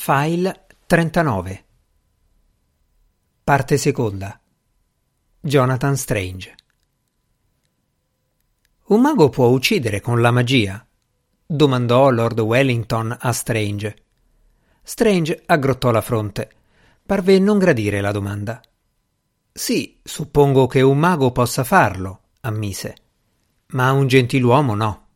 File 39 Parte seconda Jonathan Strange Un mago può uccidere con la magia? domandò Lord Wellington a Strange. Strange aggrottò la fronte. Parve non gradire la domanda. Sì, suppongo che un mago possa farlo, ammise. Ma un gentiluomo no.